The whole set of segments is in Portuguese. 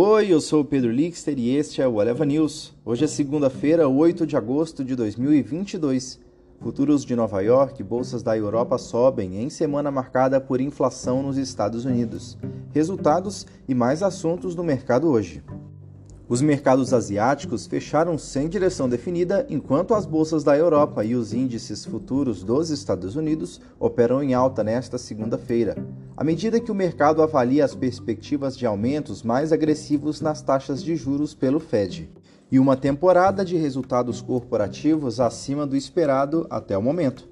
Oi, eu sou o Pedro Lixter e este é o Eleva News. Hoje é segunda-feira, 8 de agosto de 2022. Futuros de Nova York e bolsas da Europa sobem em semana marcada por inflação nos Estados Unidos. Resultados e mais assuntos no mercado hoje. Os mercados asiáticos fecharam sem direção definida, enquanto as bolsas da Europa e os índices futuros dos Estados Unidos operam em alta nesta segunda-feira, à medida que o mercado avalia as perspectivas de aumentos mais agressivos nas taxas de juros pelo Fed e uma temporada de resultados corporativos acima do esperado até o momento.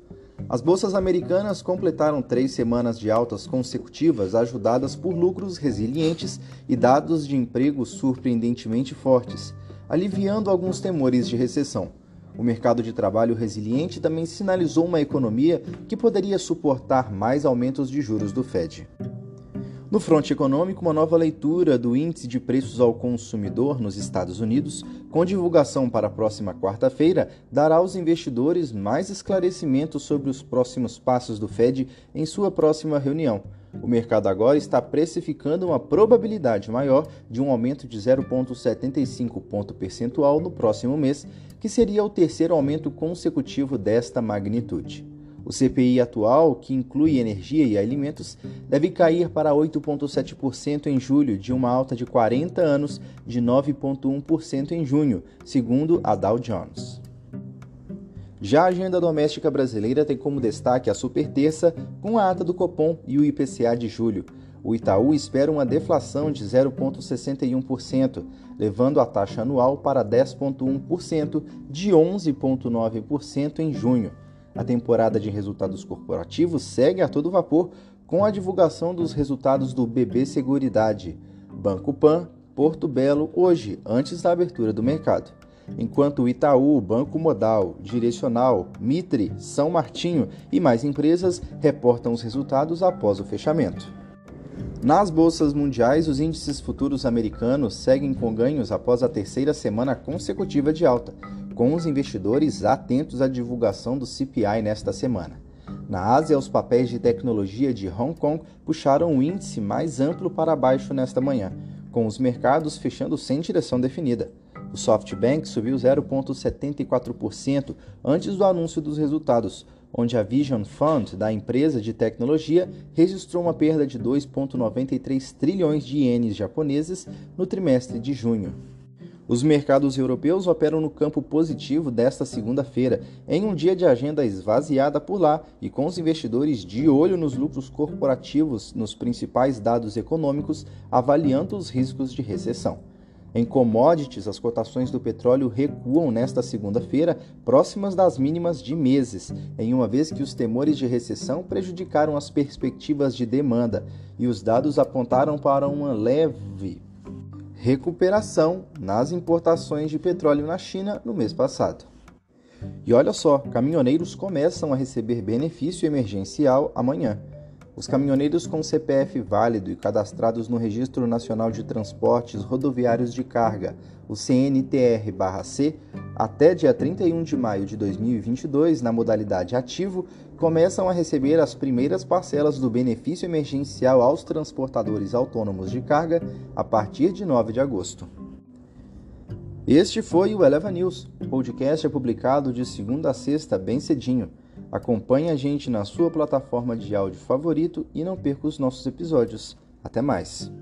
As bolsas americanas completaram três semanas de altas consecutivas, ajudadas por lucros resilientes e dados de emprego surpreendentemente fortes, aliviando alguns temores de recessão. O mercado de trabalho resiliente também sinalizou uma economia que poderia suportar mais aumentos de juros do Fed. No fronte econômico, uma nova leitura do Índice de Preços ao Consumidor nos Estados Unidos, com divulgação para a próxima quarta-feira, dará aos investidores mais esclarecimentos sobre os próximos passos do Fed em sua próxima reunião. O mercado agora está precificando uma probabilidade maior de um aumento de 0,75 ponto percentual no próximo mês, que seria o terceiro aumento consecutivo desta magnitude. O CPI atual, que inclui energia e alimentos, deve cair para 8,7% em julho, de uma alta de 40 anos de 9,1% em junho, segundo a Dow Jones. Já a agenda doméstica brasileira tem como destaque a super terça, com a ata do Copom e o IPCA de julho. O Itaú espera uma deflação de 0,61%, levando a taxa anual para 10,1%, de 11,9% em junho. A temporada de resultados corporativos segue a todo vapor com a divulgação dos resultados do BB Seguridade, Banco Pan, Porto Belo hoje, antes da abertura do mercado. Enquanto Itaú, Banco Modal, Direcional, Mitre, São Martinho e mais empresas reportam os resultados após o fechamento. Nas bolsas mundiais, os índices futuros americanos seguem com ganhos após a terceira semana consecutiva de alta, com os investidores atentos à divulgação do CPI nesta semana. Na Ásia, os papéis de tecnologia de Hong Kong puxaram o índice mais amplo para baixo nesta manhã, com os mercados fechando sem direção definida. O SoftBank subiu 0,74% antes do anúncio dos resultados, onde a Vision Fund da empresa de tecnologia registrou uma perda de 2,93 trilhões de ienes japoneses no trimestre de junho. Os mercados europeus operam no campo positivo desta segunda-feira, em um dia de agenda esvaziada por lá e com os investidores de olho nos lucros corporativos nos principais dados econômicos, avaliando os riscos de recessão. Em commodities, as cotações do petróleo recuam nesta segunda-feira, próximas das mínimas de meses, em uma vez que os temores de recessão prejudicaram as perspectivas de demanda e os dados apontaram para uma leve recuperação nas importações de petróleo na China no mês passado. E olha só, caminhoneiros começam a receber benefício emergencial amanhã. Os caminhoneiros com CPF válido e cadastrados no Registro Nacional de Transportes Rodoviários de Carga, o CNTR-C, até dia 31 de maio de 2022, na modalidade ativo, começam a receber as primeiras parcelas do benefício emergencial aos transportadores autônomos de carga a partir de 9 de agosto. Este foi o Eleva News. Podcast é publicado de segunda a sexta, bem cedinho. Acompanhe a gente na sua plataforma de áudio favorito e não perca os nossos episódios. Até mais!